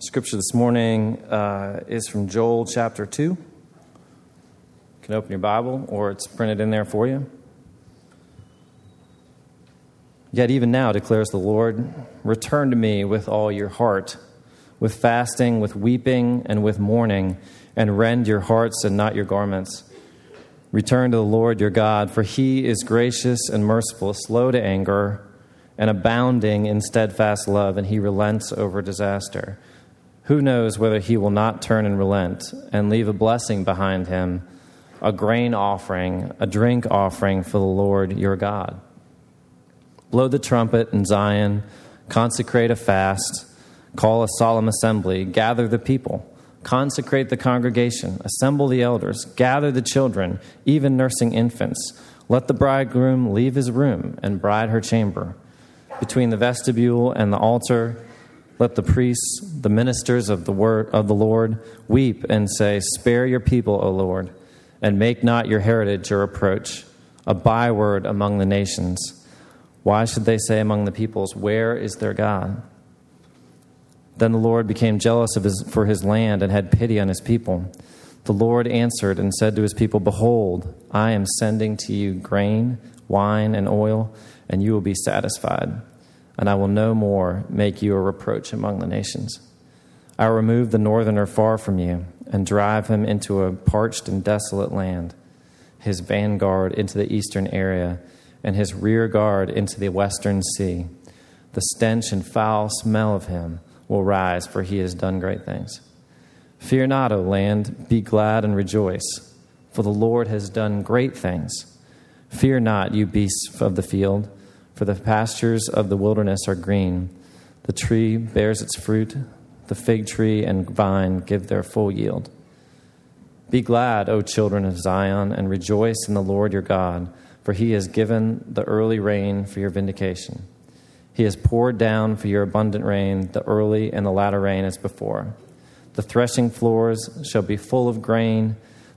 Scripture this morning uh, is from Joel chapter 2. You can open your Bible, or it's printed in there for you. Yet even now, declares the Lord, return to me with all your heart, with fasting, with weeping, and with mourning, and rend your hearts and not your garments. Return to the Lord your God, for he is gracious and merciful, slow to anger, and abounding in steadfast love, and he relents over disaster. Who knows whether he will not turn and relent and leave a blessing behind him, a grain offering, a drink offering for the Lord your God? Blow the trumpet in Zion, consecrate a fast, call a solemn assembly, gather the people, consecrate the congregation, assemble the elders, gather the children, even nursing infants. Let the bridegroom leave his room and bride her chamber. Between the vestibule and the altar, let the priests, the ministers of the word of the Lord, weep and say, Spare your people, O Lord, and make not your heritage your reproach, a byword among the nations. Why should they say among the peoples, Where is their God? Then the Lord became jealous his, for his land and had pity on his people. The Lord answered and said to his people, Behold, I am sending to you grain, wine, and oil, and you will be satisfied and I will no more make you a reproach among the nations. I will remove the northerner far from you and drive him into a parched and desolate land, his vanguard into the eastern area, and his rear guard into the western sea. The stench and foul smell of him will rise, for he has done great things. Fear not, O land, be glad and rejoice, for the Lord has done great things. Fear not, you beasts of the field for the pastures of the wilderness are green. The tree bears its fruit, the fig tree and vine give their full yield. Be glad, O children of Zion, and rejoice in the Lord your God, for he has given the early rain for your vindication. He has poured down for your abundant rain the early and the latter rain as before. The threshing floors shall be full of grain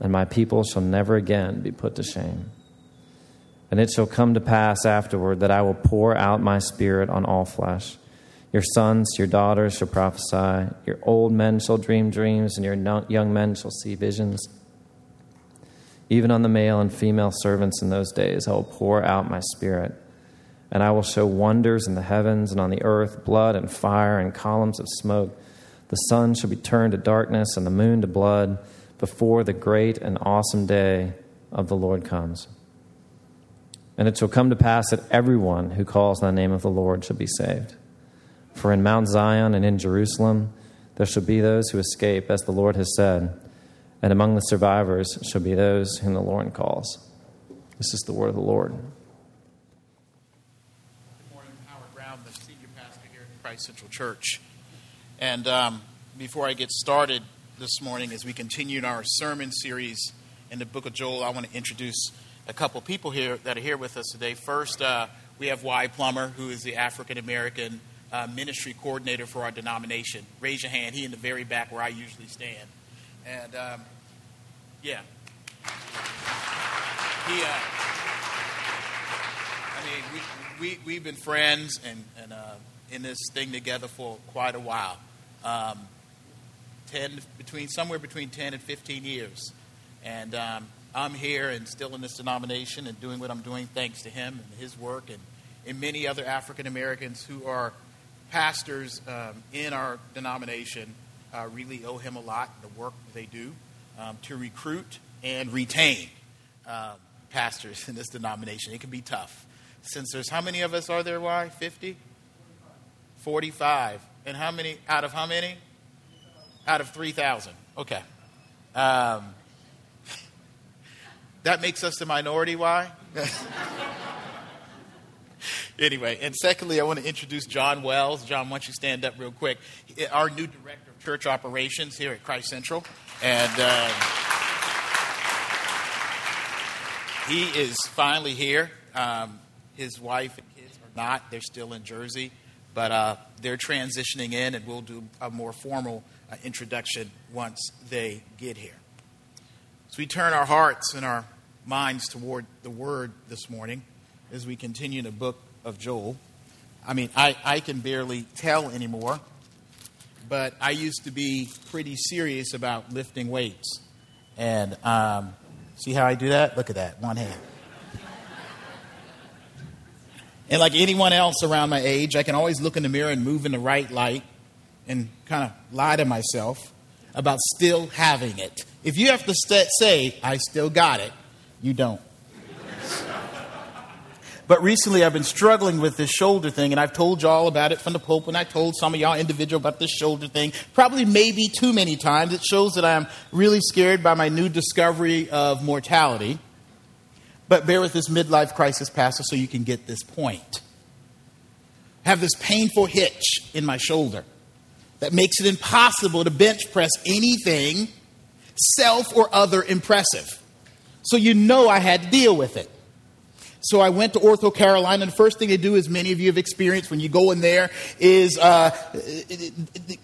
and my people shall never again be put to shame. And it shall come to pass afterward that I will pour out my spirit on all flesh. Your sons, your daughters shall prophesy, your old men shall dream dreams, and your young men shall see visions. Even on the male and female servants in those days I will pour out my spirit. And I will show wonders in the heavens and on the earth, blood and fire and columns of smoke. The sun shall be turned to darkness and the moon to blood before the great and awesome day of the Lord comes. And it shall come to pass that everyone who calls on the name of the Lord shall be saved. For in Mount Zion and in Jerusalem there shall be those who escape, as the Lord has said, and among the survivors shall be those whom the Lord calls. This is the word of the Lord. Good morning, Howard Brown, the senior pastor here at Christ Central Church. And um, before I get started, this morning as we continue our sermon series in the book of Joel. I want to introduce a couple people here that are here with us today. First, uh, we have Wy Plummer, who is the African American uh, ministry coordinator for our denomination. Raise your hand. He in the very back where I usually stand. And um, yeah, he. Uh, I mean, we, we we've been friends and and uh, in this thing together for quite a while. Um, 10, between somewhere between 10 and 15 years. And um, I'm here and still in this denomination and doing what I'm doing thanks to him and his work and, and many other African Americans who are pastors um, in our denomination uh, really owe him a lot, the work they do um, to recruit and retain um, pastors in this denomination. It can be tough. Since there's how many of us are there, why? 50? 45. And how many, out of how many? Out of 3,000. Okay. Um, that makes us the minority. Why? anyway, and secondly, I want to introduce John Wells. John, why don't you stand up real quick? Our new director of church operations here at Christ Central. And uh, he is finally here. Um, his wife and kids are not, they're still in Jersey, but uh, they're transitioning in, and we'll do a more formal introduction once they get here. So we turn our hearts and our minds toward the Word this morning as we continue the book of Joel. I mean, I, I can barely tell anymore, but I used to be pretty serious about lifting weights. And um, see how I do that? Look at that, one hand. And like anyone else around my age, I can always look in the mirror and move in the right light and kind of lie to myself about still having it. If you have to st- say, I still got it, you don't. But recently I've been struggling with this shoulder thing, and I've told y'all about it from the pulpit, and I told some of y'all individual about this shoulder thing, probably maybe too many times. It shows that I'm really scared by my new discovery of mortality. But bear with this midlife crisis, Pastor, so you can get this point. Have this painful hitch in my shoulder that makes it impossible to bench press anything self or other impressive. So you know I had to deal with it. So I went to OrthoCarolina, the first thing they do, as many of you have experienced when you go in there, is uh,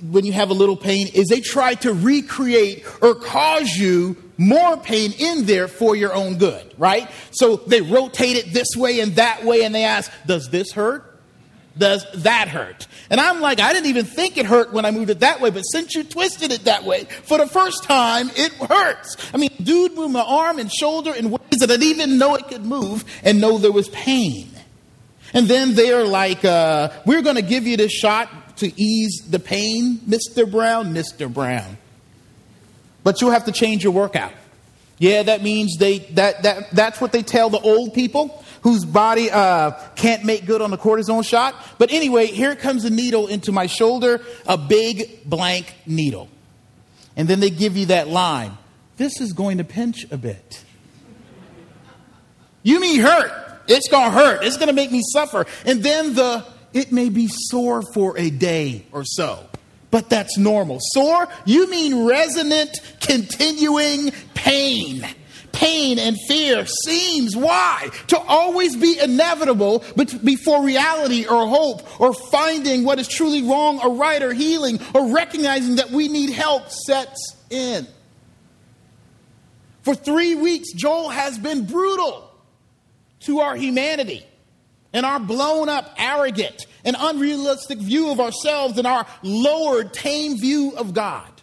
when you have a little pain, is they try to recreate or cause you more pain in there for your own good, right? So they rotate it this way and that way, and they ask, Does this hurt? Does that hurt? And I'm like, I didn't even think it hurt when I moved it that way, but since you twisted it that way, for the first time, it hurts. I mean, dude moved my arm and shoulder in ways that I didn't even know it could move and know there was pain. And then they're like, uh, we're going to give you this shot to ease the pain, Mr. Brown, Mr. Brown. But you'll have to change your workout. Yeah, that means they, that, that, that's what they tell the old people whose body uh, can't make good on the cortisone shot. But anyway, here comes a needle into my shoulder, a big blank needle. And then they give you that line this is going to pinch a bit. You mean hurt? It's going to hurt. It's going to make me suffer. And then the, it may be sore for a day or so. But that's normal. Sore? You mean resonant, continuing pain pain and fear seems, why? To always be inevitable but before reality or hope or finding what is truly wrong or right or healing or recognizing that we need help sets in. For three weeks, Joel has been brutal to our humanity and our blown up, arrogant, and unrealistic view of ourselves and our lowered, tame view of God.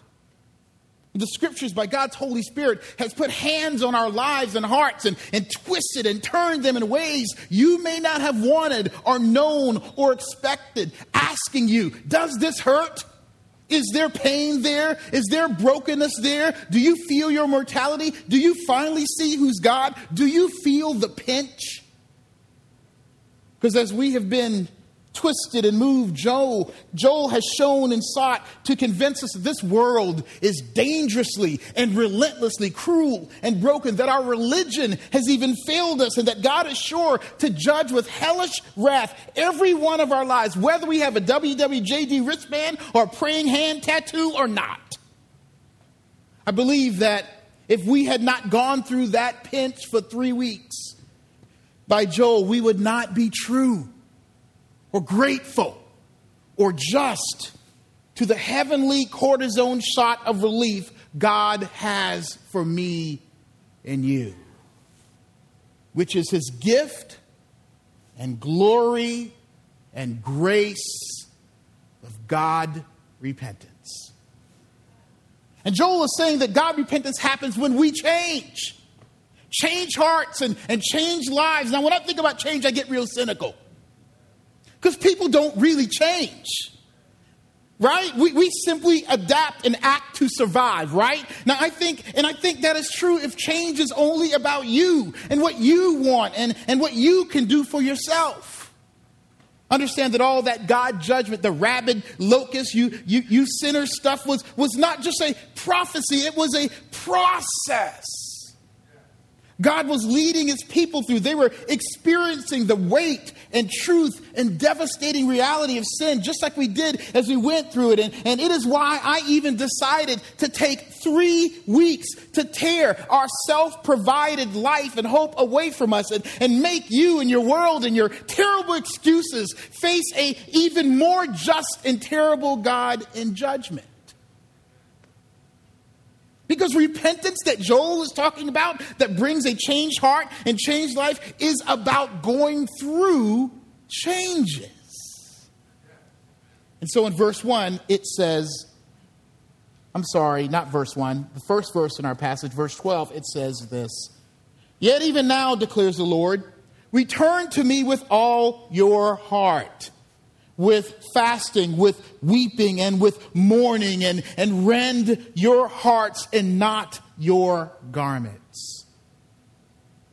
The scriptures by God's Holy Spirit has put hands on our lives and hearts and, and twisted and turned them in ways you may not have wanted or known or expected, asking you, does this hurt? Is there pain there? Is there brokenness there? Do you feel your mortality? Do you finally see who's God? Do you feel the pinch? Because as we have been twisted and moved Joel. Joel has shown and sought to convince us that this world is dangerously and relentlessly cruel and broken, that our religion has even failed us, and that God is sure to judge with hellish wrath every one of our lives, whether we have a WWJD wristband or a praying hand tattoo or not. I believe that if we had not gone through that pinch for three weeks by Joel, we would not be true or grateful or just to the heavenly cortisone shot of relief God has for me and you, which is his gift and glory and grace of God repentance. And Joel is saying that God repentance happens when we change. Change hearts and, and change lives. Now, when I think about change, I get real cynical. Because people don't really change. Right? We, we simply adapt and act to survive, right? Now, I think, and I think that is true if change is only about you and what you want and, and what you can do for yourself. Understand that all that God judgment, the rabid locust, you, you, you sinner stuff was, was not just a prophecy, it was a process. God was leading his people through. They were experiencing the weight and truth and devastating reality of sin, just like we did as we went through it. And, and it is why I even decided to take three weeks to tear our self provided life and hope away from us and, and make you and your world and your terrible excuses face a even more just and terrible God in judgment. Because repentance that Joel is talking about, that brings a changed heart and changed life, is about going through changes. And so in verse 1, it says, I'm sorry, not verse 1, the first verse in our passage, verse 12, it says this Yet even now, declares the Lord, return to me with all your heart with fasting, with weeping, and with mourning, and, and rend your hearts and not your garments.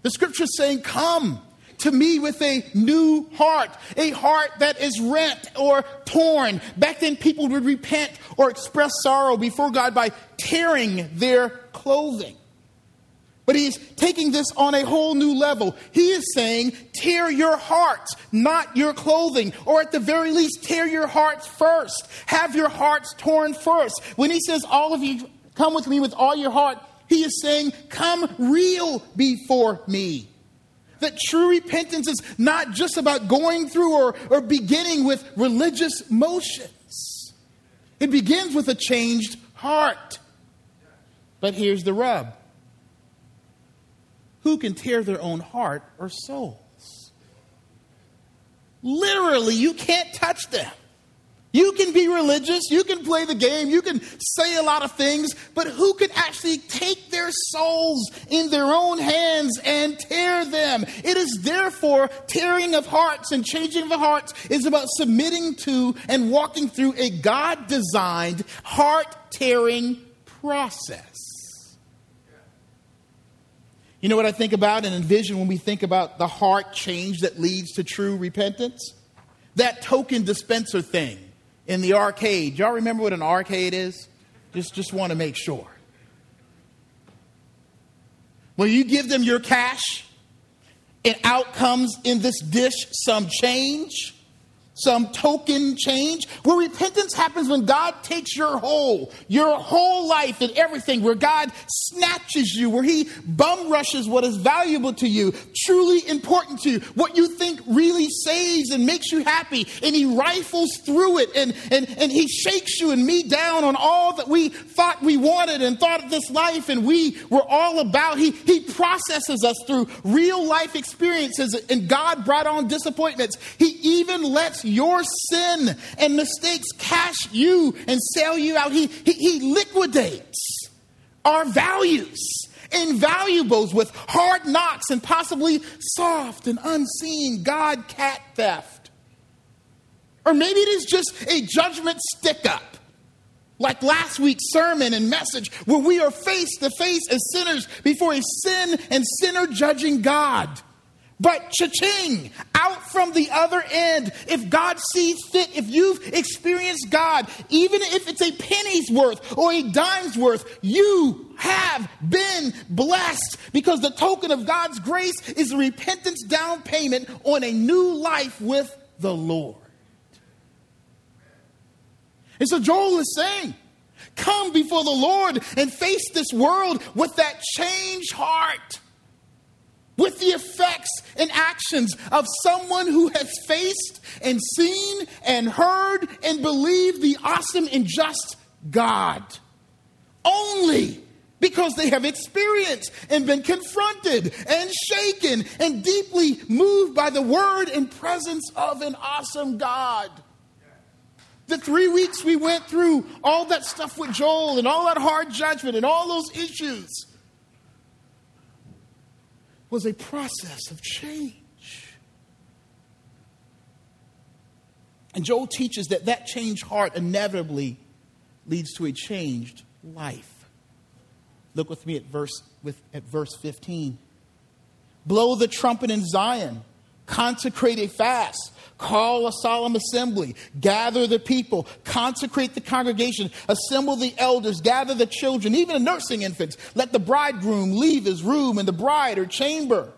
The scripture is saying, Come to me with a new heart, a heart that is rent or torn. Back then, people would repent or express sorrow before God by tearing their clothing. But he's taking this on a whole new level. He is saying, tear your hearts, not your clothing, or at the very least, tear your hearts first. Have your hearts torn first. When he says, all of you come with me with all your heart, he is saying, come real before me. That true repentance is not just about going through or, or beginning with religious motions. It begins with a changed heart. But here's the rub who can tear their own heart or souls? Literally, you can't touch them. You can be religious, you can play the game, you can say a lot of things, but who can actually take their souls in their own hands and tear them? It is therefore tearing of hearts and changing of hearts is about submitting to and walking through a God designed heart tearing process. You know what I think about and envision when we think about the heart change that leads to true repentance? That token dispenser thing in the arcade. Y'all remember what an arcade is? Just, just want to make sure. When you give them your cash, and out comes in this dish some change some token change. Where repentance happens when God takes your whole, your whole life and everything, where God snatches you, where He bum rushes what is valuable to you, truly important to you, what you think really saves and makes you happy, and He rifles through it and, and, and He shakes you and me down on all that we thought we wanted and thought of this life and we were all about. He, he processes us through real life experiences, and God brought on disappointments. He even lets your sin and mistakes cash you and sell you out. He, he, he liquidates our values invaluables with hard knocks and possibly soft and unseen God cat theft. Or maybe it is just a judgment stick up, like last week's sermon and message, where we are face to face as sinners before a sin and sinner judging God. But cha-ching, out from the other end, if God sees fit, if you've experienced God, even if it's a penny's worth or a dime's worth, you have been blessed because the token of God's grace is a repentance down payment on a new life with the Lord. And so Joel is saying, come before the Lord and face this world with that changed heart with the effects and actions of someone who has faced and seen and heard and believed the awesome and just God. Only because they have experienced and been confronted and shaken and deeply moved by the word and presence of an awesome God. The three weeks we went through, all that stuff with Joel and all that hard judgment and all those issues was a process of change. And Joel teaches that that changed heart inevitably leads to a changed life. Look with me at verse, with, at verse 15. Blow the trumpet in Zion consecrate a fast, call a solemn assembly, gather the people, consecrate the congregation, assemble the elders, gather the children, even the nursing infants. Let the bridegroom leave his room and the bride her chamber.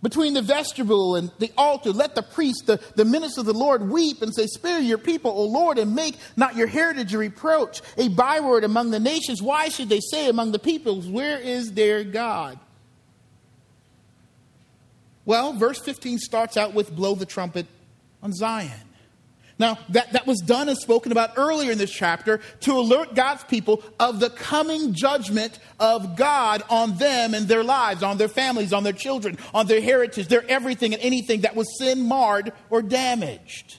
Between the vestibule and the altar, let the priest, the, the minister of the Lord, weep and say, Spare your people, O Lord, and make not your heritage a reproach, a byword among the nations. Why should they say among the peoples, Where is their God? Well, verse 15 starts out with blow the trumpet on Zion. Now, that, that was done and spoken about earlier in this chapter to alert God's people of the coming judgment of God on them and their lives, on their families, on their children, on their heritage, their everything and anything that was sin marred or damaged.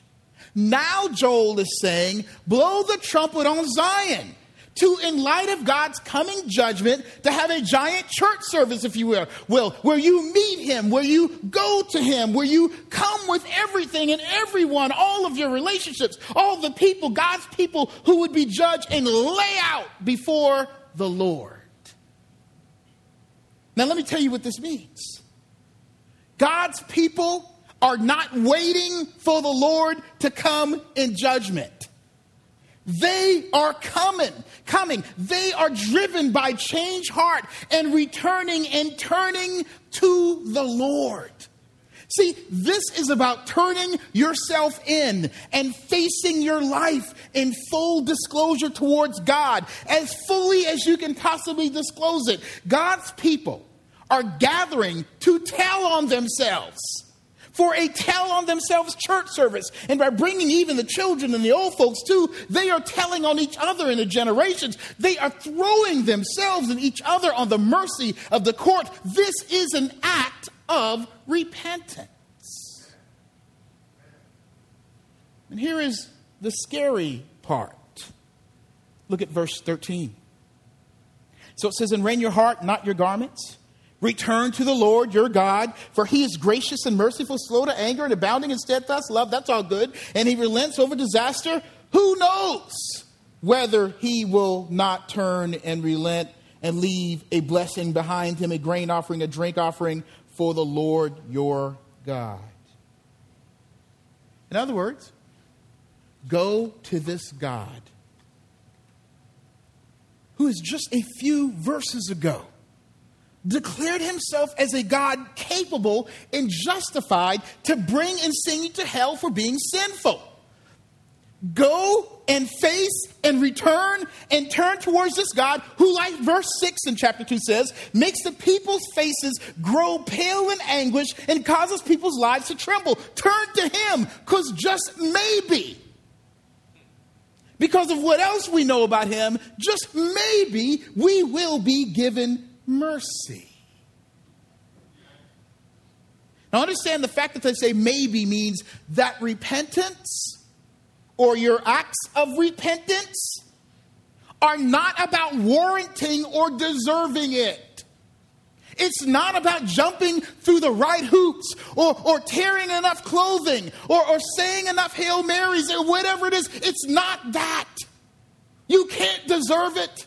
Now, Joel is saying, blow the trumpet on Zion to, in light of God's coming judgment, to have a giant church service, if you will, will, where you meet Him, where you go to Him, where you come with everything and everyone, all of your relationships, all the people, God's people who would be judged and lay out before the Lord. Now, let me tell you what this means. God's people are not waiting for the Lord to come in judgment. They are coming, coming. They are driven by change heart and returning and turning to the Lord. See, this is about turning yourself in and facing your life in full disclosure towards God as fully as you can possibly disclose it. God's people are gathering to tell on themselves for a tell on themselves church service. And by bringing even the children and the old folks too, they are telling on each other in the generations. They are throwing themselves and each other on the mercy of the court. This is an act of repentance. And here is the scary part. Look at verse 13. So it says, And rend your heart, not your garments. Return to the Lord your God, for he is gracious and merciful, slow to anger, and abounding in steadfast love. That's all good. And he relents over disaster. Who knows whether he will not turn and relent and leave a blessing behind him, a grain offering, a drink offering for the Lord your God? In other words, go to this God who is just a few verses ago declared himself as a God capable and justified to bring and send you to hell for being sinful. Go and face and return and turn towards this God who, like verse 6 in chapter 2 says, makes the people's faces grow pale in anguish and causes people's lives to tremble. Turn to Him, because just maybe, because of what else we know about Him, just maybe we will be given mercy. Now, understand the fact that they say maybe means that repentance or your acts of repentance are not about warranting or deserving it. It's not about jumping through the right hoops or, or tearing enough clothing or, or saying enough Hail Marys or whatever it is. It's not that. You can't deserve it.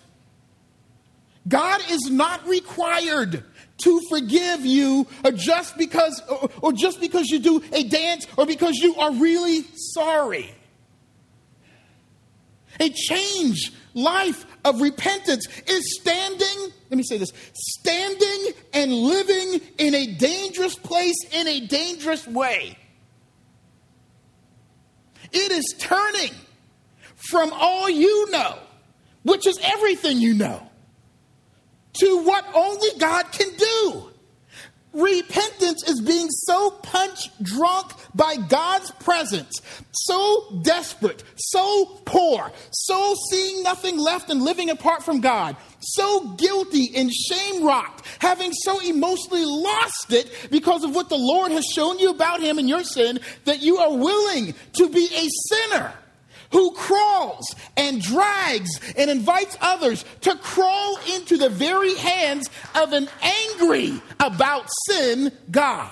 God is not required to forgive you or just because or, or just because you do a dance or because you are really sorry. A change life of repentance is standing, let me say this, standing and living in a dangerous place in a dangerous way. It is turning from all you know, which is everything you know, to what only God can do. Repentance is being so punch drunk by God's presence, so desperate, so poor, so seeing nothing left and living apart from God, so guilty and shame rocked, having so emotionally lost it because of what the Lord has shown you about Him and your sin that you are willing to be a sinner who crawls and drags and invites others to crawl into the very hands of an angry about sin God.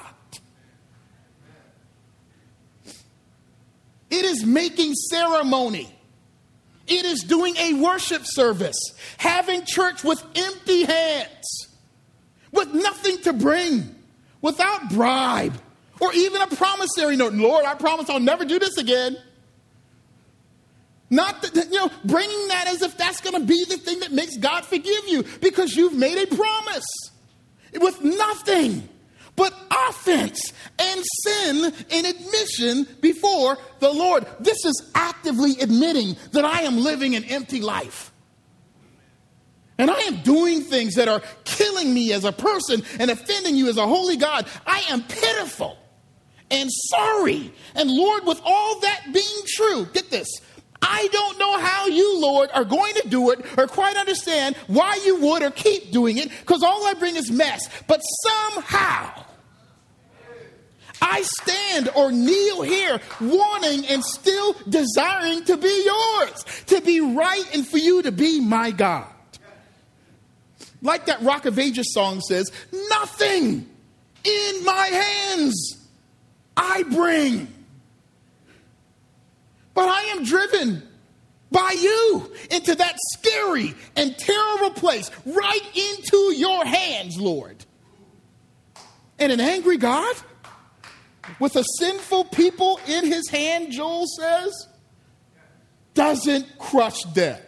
It is making ceremony. It is doing a worship service, having church with empty hands, with nothing to bring, without bribe, Or even a promissory note. Lord, I promise I'll never do this again. Not that, you know, bringing that as if that's going to be the thing that makes God forgive you because you've made a promise with nothing but offense and sin in admission before the Lord. This is actively admitting that I am living an empty life. And I am doing things that are killing me as a person and offending you as a holy God. I am pitiful and sorry. And Lord, with all that being true, get this. I don't know how you, Lord, are going to do it or quite understand why you would or keep doing it because all I bring is mess. But somehow, I stand or kneel here wanting and still desiring to be yours, to be right and for you to be my God. Like that Rock of Ages song says, nothing in my hands I bring. But I am driven by you into that scary and terrible place, right into your hands, Lord. And an angry God with a sinful people in his hand, Joel says, doesn't crush them.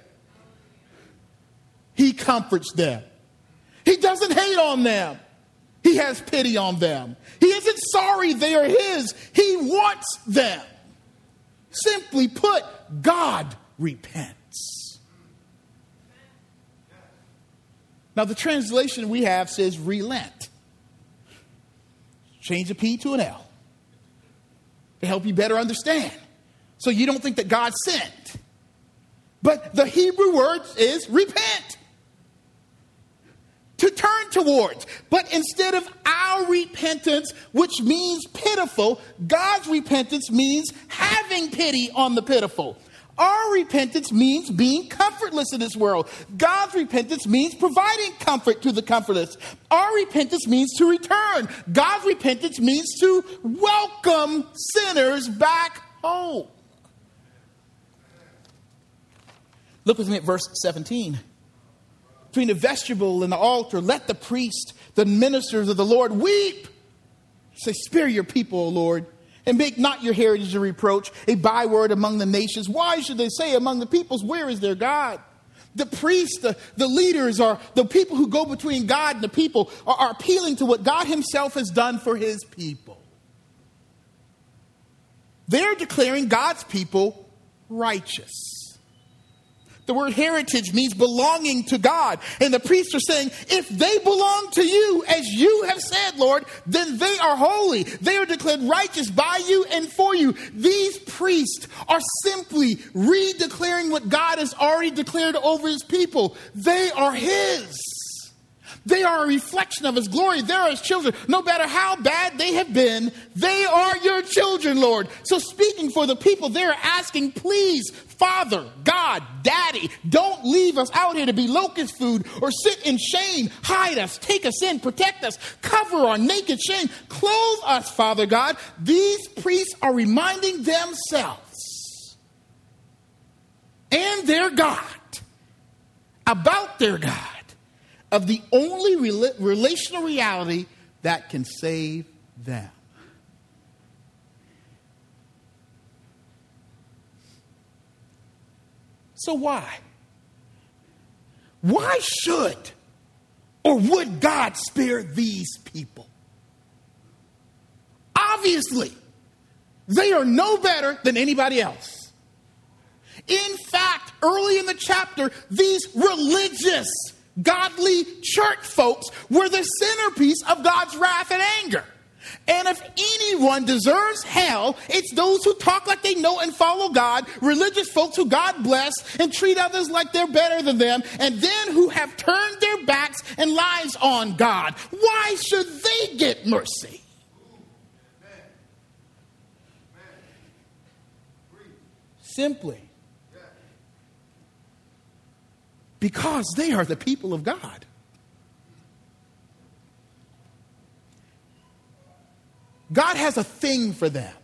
He comforts them. He doesn't hate on them. He has pity on them. He isn't sorry they are his. He wants them. Simply put, God repents. Now, the translation we have says relent. Change a P to an L to help you better understand. So you don't think that God sent. But the Hebrew word is repent. To turn towards. But instead of our repentance, which means pitiful, God's repentance means having pity on the pitiful. Our repentance means being comfortless in this world. God's repentance means providing comfort to the comfortless. Our repentance means to return. God's repentance means to welcome sinners back home. Look with me at verse 17. Between the vestibule and the altar, let the priest, the ministers of the Lord, weep. Say, spare your people, O Lord and make not your heritage a reproach, a byword among the nations. Why should they say among the peoples, Where is their God? The priests, the, the leaders, are the people who go between God and the people, are, are appealing to what God Himself has done for His people. They're declaring God's people righteous. The word heritage means belonging to God. And the priests are saying, if they belong to you, as you have said, Lord, then they are holy. They are declared righteous by you and for you. These priests are simply redeclaring what God has already declared over his people. They are his. They are a reflection of His glory. They are His children. No matter how bad they have been, they are your children, Lord. So, speaking for the people, they're asking, please, Father, God, Daddy, don't leave us out here to be locust food or sit in shame. Hide us, take us in, protect us, cover our naked shame, clothe us, Father God. These priests are reminding themselves and their God about their God of the only relational reality that can save them. So, why? Why should or would God spare these people? Obviously, they are no better than anybody else. In fact, early in the chapter, these religious godly church folks were the centerpiece of God's wrath and anger. And if anyone deserves hell, it's those who talk like they know and follow God, religious folks who God bless and treat others like they're better than them, and then who have turned their backs and lives on God. Why should they get mercy? Simply because they are the people of God. God has a thing for them.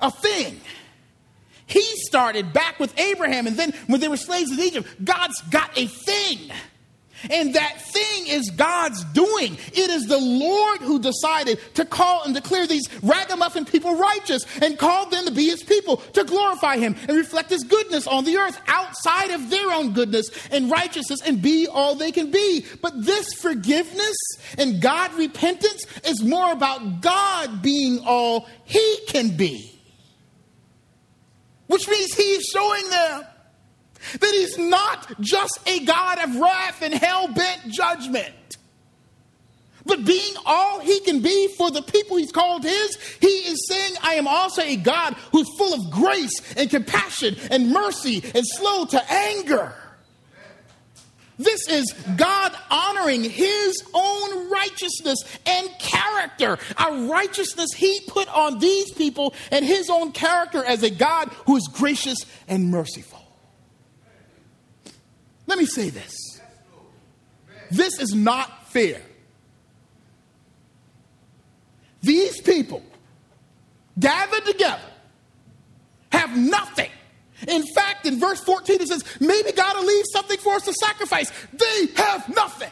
A thing. He started back with Abraham, and then when they were slaves in Egypt, God's got a thing. And that thing is God's doing. It is the Lord who decided to call and declare these ragamuffin people righteous and called them to be his people, to glorify him and reflect his goodness on the earth outside of their own goodness and righteousness and be all they can be. But this forgiveness and God repentance is more about God being all he can be. Which means he's showing them that he's not just a God of wrath and hell bent judgment. But being all he can be for the people he's called his, he is saying, I am also a God who's full of grace and compassion and mercy and slow to anger. This is God honoring his own righteousness and character, a righteousness he put on these people and his own character as a God who is gracious and merciful. Let me say this this is not fair. These people gathered together have nothing. In fact, in verse 14, it says, maybe God will leave something for us to sacrifice. They have nothing.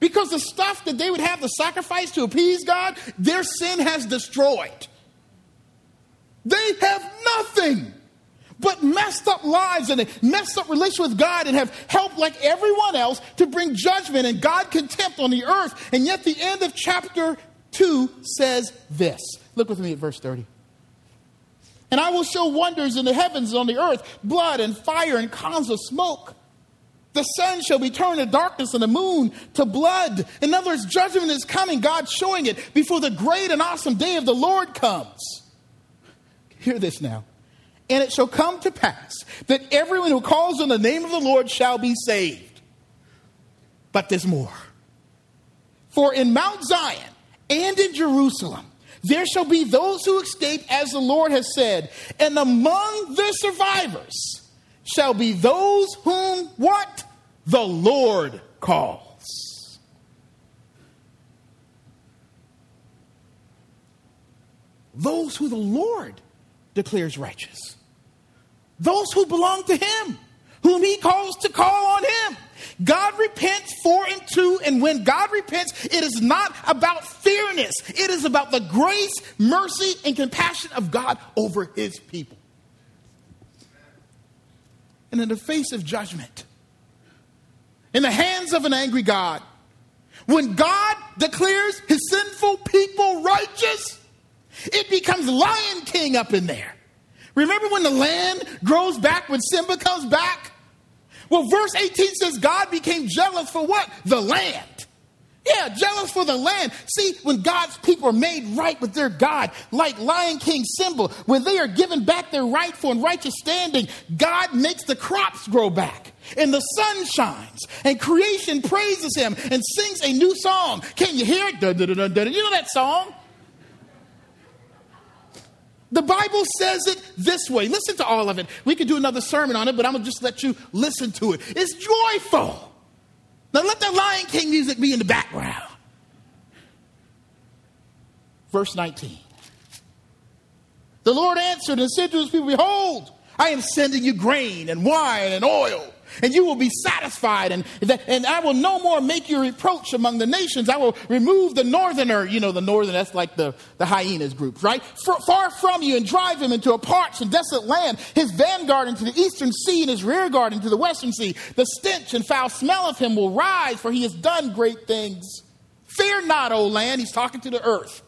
Because the stuff that they would have to sacrifice to appease God, their sin has destroyed. They have nothing but messed up lives and a messed up relationship with God and have helped, like everyone else, to bring judgment and God contempt on the earth. And yet, the end of chapter 2 says this. Look with me at verse 30. And I will show wonders in the heavens and on the earth blood and fire and columns of smoke. The sun shall be turned to darkness and the moon to blood. In other words, judgment is coming. God showing it before the great and awesome day of the Lord comes. Hear this now. And it shall come to pass that everyone who calls on the name of the Lord shall be saved. But there's more. For in Mount Zion and in Jerusalem, there shall be those who escape, as the Lord has said, and among the survivors shall be those whom what? The Lord calls. Those who the Lord declares righteous. Those who belong to Him, whom He calls to call on Him. God repents for and to, and when God repents, it is not about fairness. It is about the grace, mercy, and compassion of God over his people. And in the face of judgment, in the hands of an angry God, when God declares his sinful people righteous, it becomes Lion King up in there. Remember when the land grows back, when Simba comes back? Well, verse 18 says God became jealous for what? The land. Yeah, jealous for the land. See, when God's people are made right with their God, like Lion King Simba, when they are given back their rightful and righteous standing, God makes the crops grow back. And the sun shines, and creation praises him and sings a new song. Can you hear it? You know that song? The Bible says it this way. Listen to all of it. We could do another sermon on it, but I'm going to just let you listen to it. It's joyful. Now let that Lion King music be in the background. Verse 19. The Lord answered and said to his people, Behold, I am sending you grain and wine and oil and you will be satisfied, and, and I will no more make you reproach among the nations. I will remove the northerner, you know, the northern, that's like the, the hyenas group, right? Far, far from you and drive him into a parched and desolate land, his vanguard into the eastern sea and his rearguard into the western sea. The stench and foul smell of him will rise, for he has done great things. Fear not, O land, he's talking to the earth.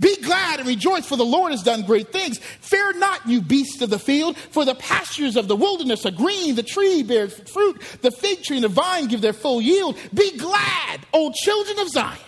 Be glad and rejoice, for the Lord has done great things. Fear not, you beasts of the field, for the pastures of the wilderness are green. The tree bears fruit, the fig tree and the vine give their full yield. Be glad, O children of Zion,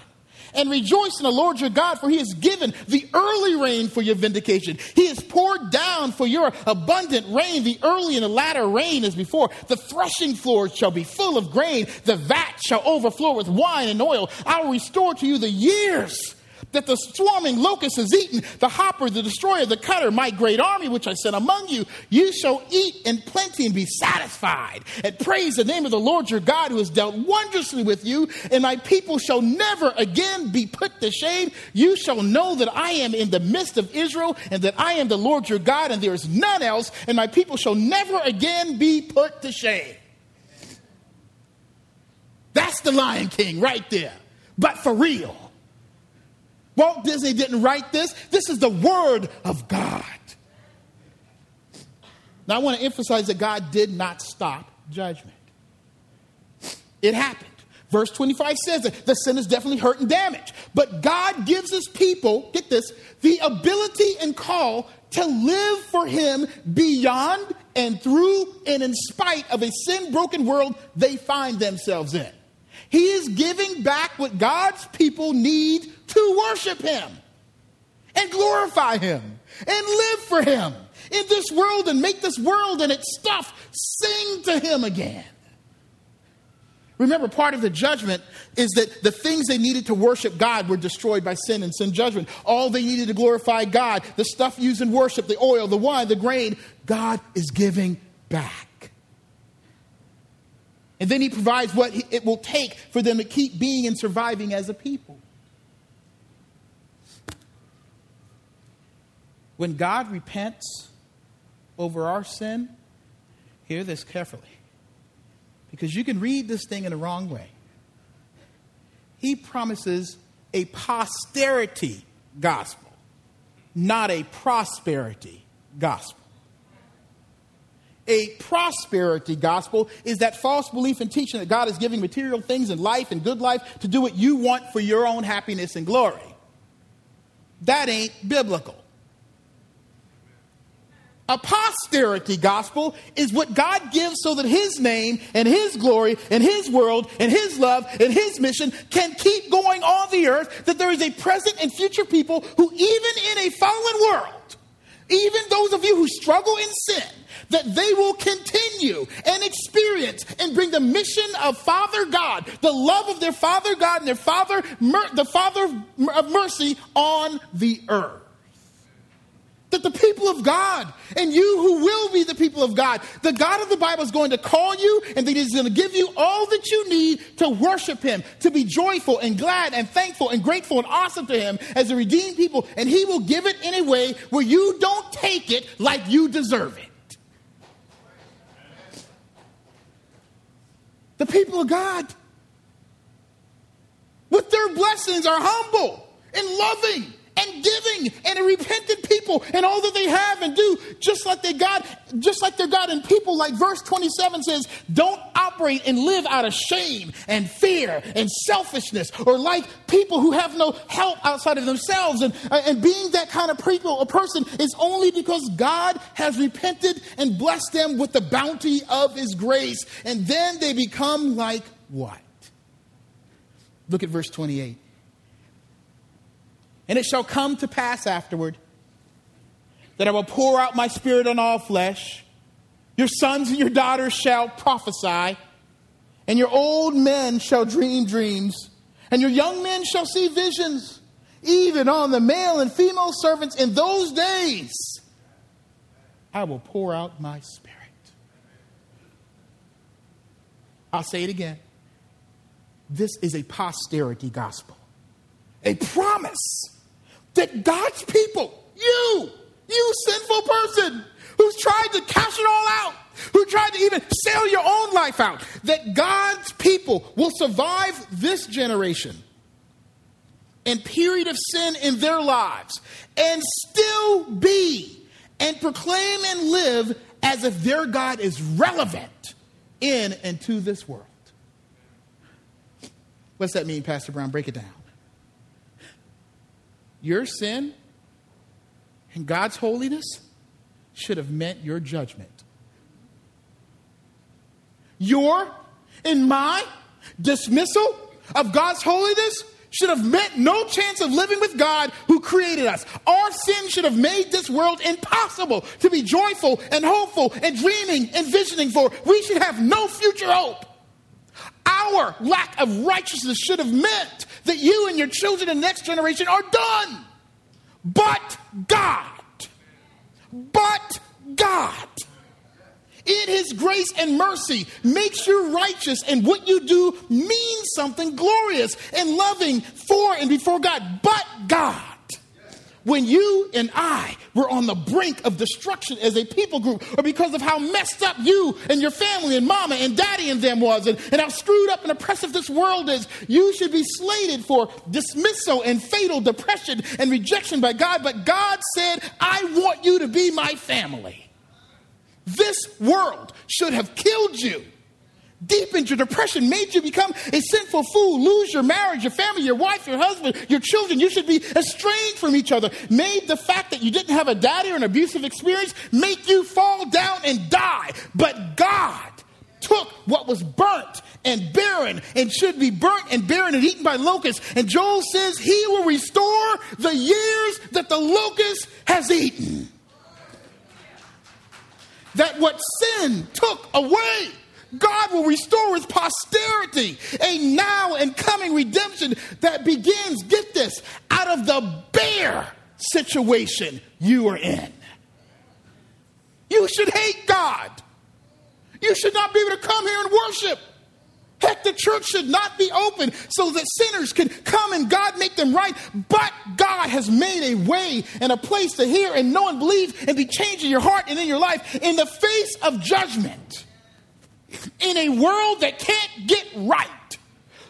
and rejoice in the Lord your God, for he has given the early rain for your vindication. He has poured down for your abundant rain, the early and the latter rain as before. The threshing floors shall be full of grain, the vat shall overflow with wine and oil. I will restore to you the years that the swarming locust has eaten, the hopper, the destroyer, the cutter, my great army which I sent among you, you shall eat in plenty and be satisfied, and praise the name of the Lord your God who has dealt wondrously with you, and my people shall never again be put to shame. You shall know that I am in the midst of Israel, and that I am the Lord your God, and there is none else, and my people shall never again be put to shame. That's the Lion King right there, but for real. Walt Disney didn't write this. This is the Word of God. Now, I want to emphasize that God did not stop judgment. It happened. Verse 25 says that the sin is definitely hurt and damage. But God gives his people, get this, the ability and call to live for him beyond and through and in spite of a sin broken world they find themselves in. He is giving back what God's people need to worship him and glorify him and live for him in this world and make this world and its stuff sing to him again. Remember, part of the judgment is that the things they needed to worship God were destroyed by sin and sin judgment. All they needed to glorify God, the stuff used in worship, the oil, the wine, the grain, God is giving back. And then He provides what it will take for them to keep being and surviving as a people. When God repents over our sin, hear this carefully because you can read this thing in the wrong way. He promises a posterity gospel, not a prosperity gospel. A prosperity gospel is that false belief and teaching that God is giving material things and life and good life to do what you want for your own happiness and glory. That ain't biblical. A posterity gospel is what God gives so that His name and His glory and His world and His love and His mission can keep going on the earth. That there is a present and future people who, even in a fallen world, even those of you who struggle in sin, that they will continue and experience and bring the mission of Father God, the love of their Father God and their Father, the Father of mercy on the earth that the people of God and you who will be the people of God, the God of the Bible is going to call you and that He's going to give you all that you need to worship Him, to be joyful and glad and thankful and grateful and awesome to Him as a redeemed people. And He will give it in a way where you don't take it like you deserve it. The people of God, with their blessings, are humble and loving and giving and a repentant people and all that they have and do, just like they got, just like their God. And people, like verse 27 says, don't operate and live out of shame and fear and selfishness, or like people who have no help outside of themselves. And, uh, and being that kind of people, a person, is only because God has repented and blessed them with the bounty of his grace. And then they become like what? Look at verse 28. And it shall come to pass afterward that I will pour out my spirit on all flesh. Your sons and your daughters shall prophesy, and your old men shall dream dreams, and your young men shall see visions, even on the male and female servants in those days. I will pour out my spirit. I'll say it again. This is a posterity gospel, a promise that God's people, you, you sinful person who's tried to cash it all out, who tried to even sell your own life out, that God's people will survive this generation and period of sin in their lives and still be and proclaim and live as if their God is relevant in and to this world. What's that mean, Pastor Brown? Break it down your sin and God's holiness should have meant your judgment. Your and my dismissal of God's holiness should have meant no chance of living with God who created us. Our sin should have made this world impossible to be joyful and hopeful and dreaming and visioning for. We should have no future hope. Our lack of righteousness should have meant that you and your children and next generation are done. But God. But God. In his grace and mercy makes you righteous, and what you do means something glorious and loving for and before God. But God when you and I were on the brink of destruction as a people group, or because of how messed up you and your family and mama and daddy and them was, and, and how screwed up and oppressive this world is, you should be slated for dismissal and fatal depression and rejection by God. But God said, I want you to be my family. This world should have killed you deepened your depression, made you become a sinful fool, lose your marriage, your family, your wife, your husband, your children. You should be estranged from each other. Made the fact that you didn't have a daddy or an abusive experience make you fall down and die. But God took what was burnt and barren and should be burnt and barren and eaten by locusts. And Joel says he will restore the years that the locust has eaten. That what sin took away God will restore his posterity, a now and coming redemption that begins, get this, out of the bare situation you are in. You should hate God. You should not be able to come here and worship. Heck, the church should not be open so that sinners can come and God make them right. But God has made a way and a place to hear and know and believe and be changed in your heart and in your life in the face of judgment in a world that can't get right,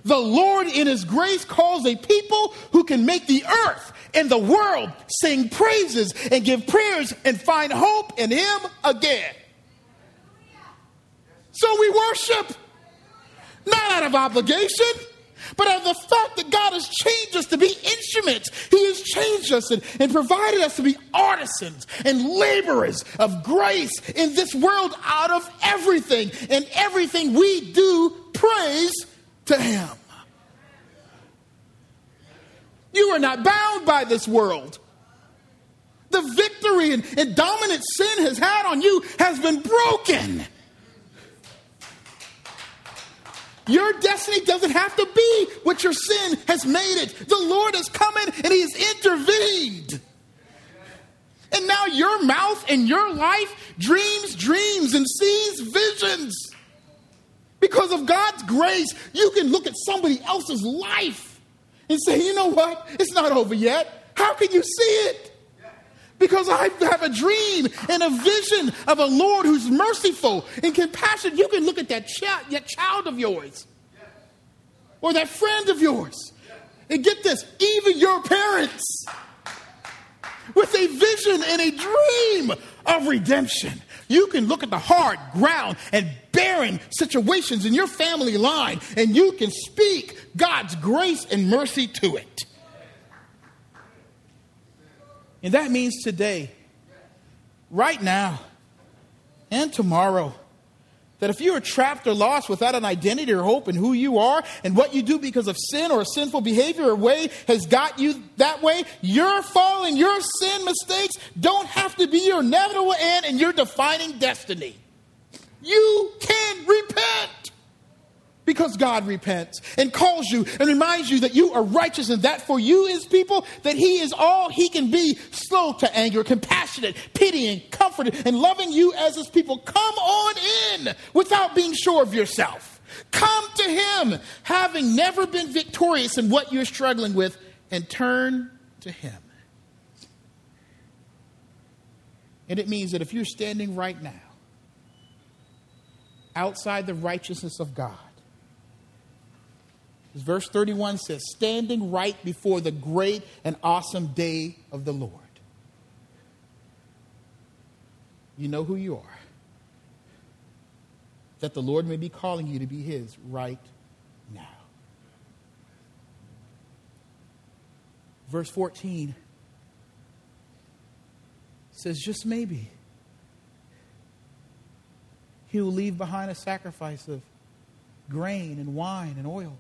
the Lord in His grace calls a people who can make the earth and the world sing praises and give prayers and find hope in Him again. So we worship, not out of obligation but of the fact that God has changed us to be instruments. He has changed us and, and provided us to be artisans and laborers of grace in this world out of everything. And everything we do, praise to Him. You are not bound by this world. The victory and, and dominant sin has had on you has been broken. Your destiny doesn't have to be what your sin has made it. The Lord has come in and He has intervened. And now your mouth and your life dreams dreams and sees visions. Because of God's grace, you can look at somebody else's life and say, you know what? It's not over yet. How can you see it? Because I have a dream and a vision of a Lord who's merciful and compassionate. You can look at that child, that child of yours or that friend of yours. And get this, even your parents with a vision and a dream of redemption. You can look at the hard ground and barren situations in your family line and you can speak God's grace and mercy to it. And that means today, right now, and tomorrow, that if you are trapped or lost without an identity or hope in who you are and what you do because of sin or a sinful behavior or way has got you that way, your fall and your sin mistakes don't have to be your inevitable end and your defining destiny. You can repent because God repents and calls you and reminds you that you are righteous and that for you, his people, that he is all he can be, slow to anger, compassionate, pitying, comforting, and loving you as his people. Come on in without being sure of yourself. Come to him, having never been victorious in what you're struggling with, and turn to him. And it means that if you're standing right now outside the righteousness of God, verse 31 says, standing right before the great and awesome day of the Lord. You know who you are. That the Lord may be calling you to be His right now. Verse 14 says, just maybe, He will leave behind a sacrifice of grain and wine and oil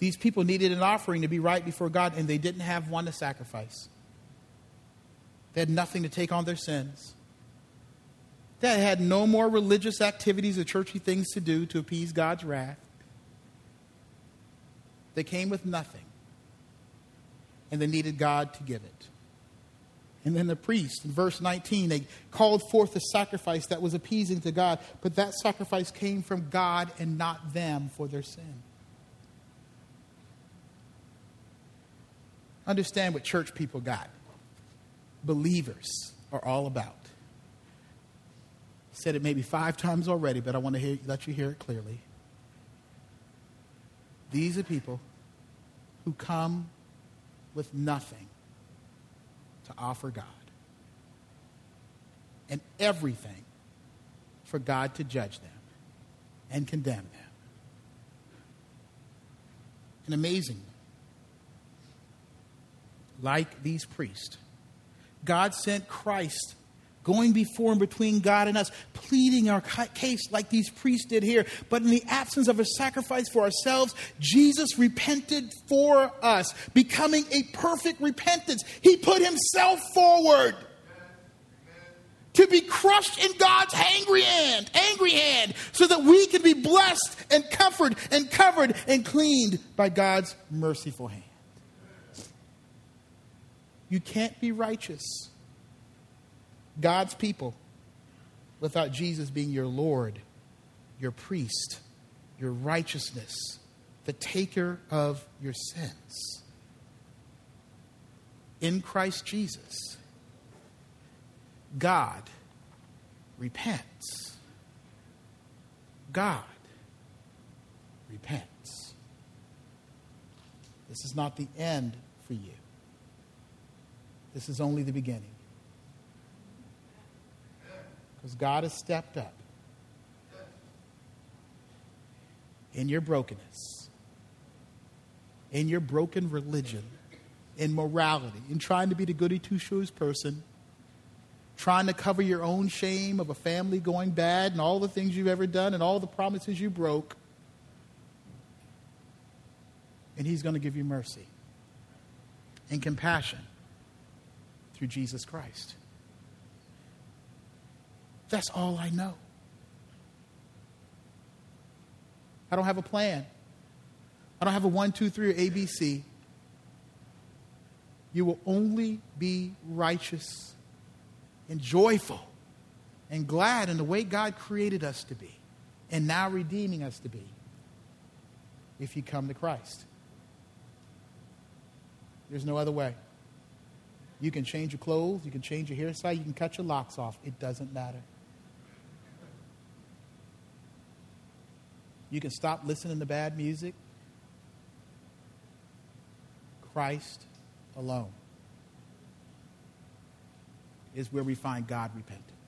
these people needed an offering to be right before God, and they didn't have one to sacrifice. They had nothing to take on their sins. They had no more religious activities or churchy things to do to appease God's wrath. They came with nothing, and they needed God to give it. And then the priest, in verse 19, they called forth a sacrifice that was appeasing to God, but that sacrifice came from God and not them for their sin. Understand what church people got, believers are all about. Said it maybe five times already, but I want to hear, let you hear it clearly. These are people who come with nothing to offer God and everything for God to judge them and condemn them. And amazingly, like these priests, God sent Christ going before and between God and us, pleading our case like these priests did here. But in the absence of a sacrifice for ourselves, Jesus repented for us, becoming a perfect repentance. He put himself forward to be crushed in God's angry hand, angry hand, so that we can be blessed and comforted and covered and cleaned by God's merciful hand. You can't be righteous God's people without Jesus being your Lord, your priest, your righteousness, the taker of your sins. In Christ Jesus, God repents. God repents. This is not the end for you. This is only the beginning. Because God has stepped up in your brokenness, in your broken religion, in morality, in trying to be the goody two shoes person, trying to cover your own shame of a family going bad and all the things you've ever done and all the promises you broke. And He's going to give you mercy and compassion through Jesus Christ. That's all I know. I don't have a plan. I don't have a one, two, three, or ABC. You will only be righteous and joyful and glad in the way God created us to be and now redeeming us to be if you come to Christ. There's no other way. You can change your clothes, you can change your hairstyle, you can cut your locks off. It doesn't matter. You can stop listening to bad music. Christ alone is where we find God repentance.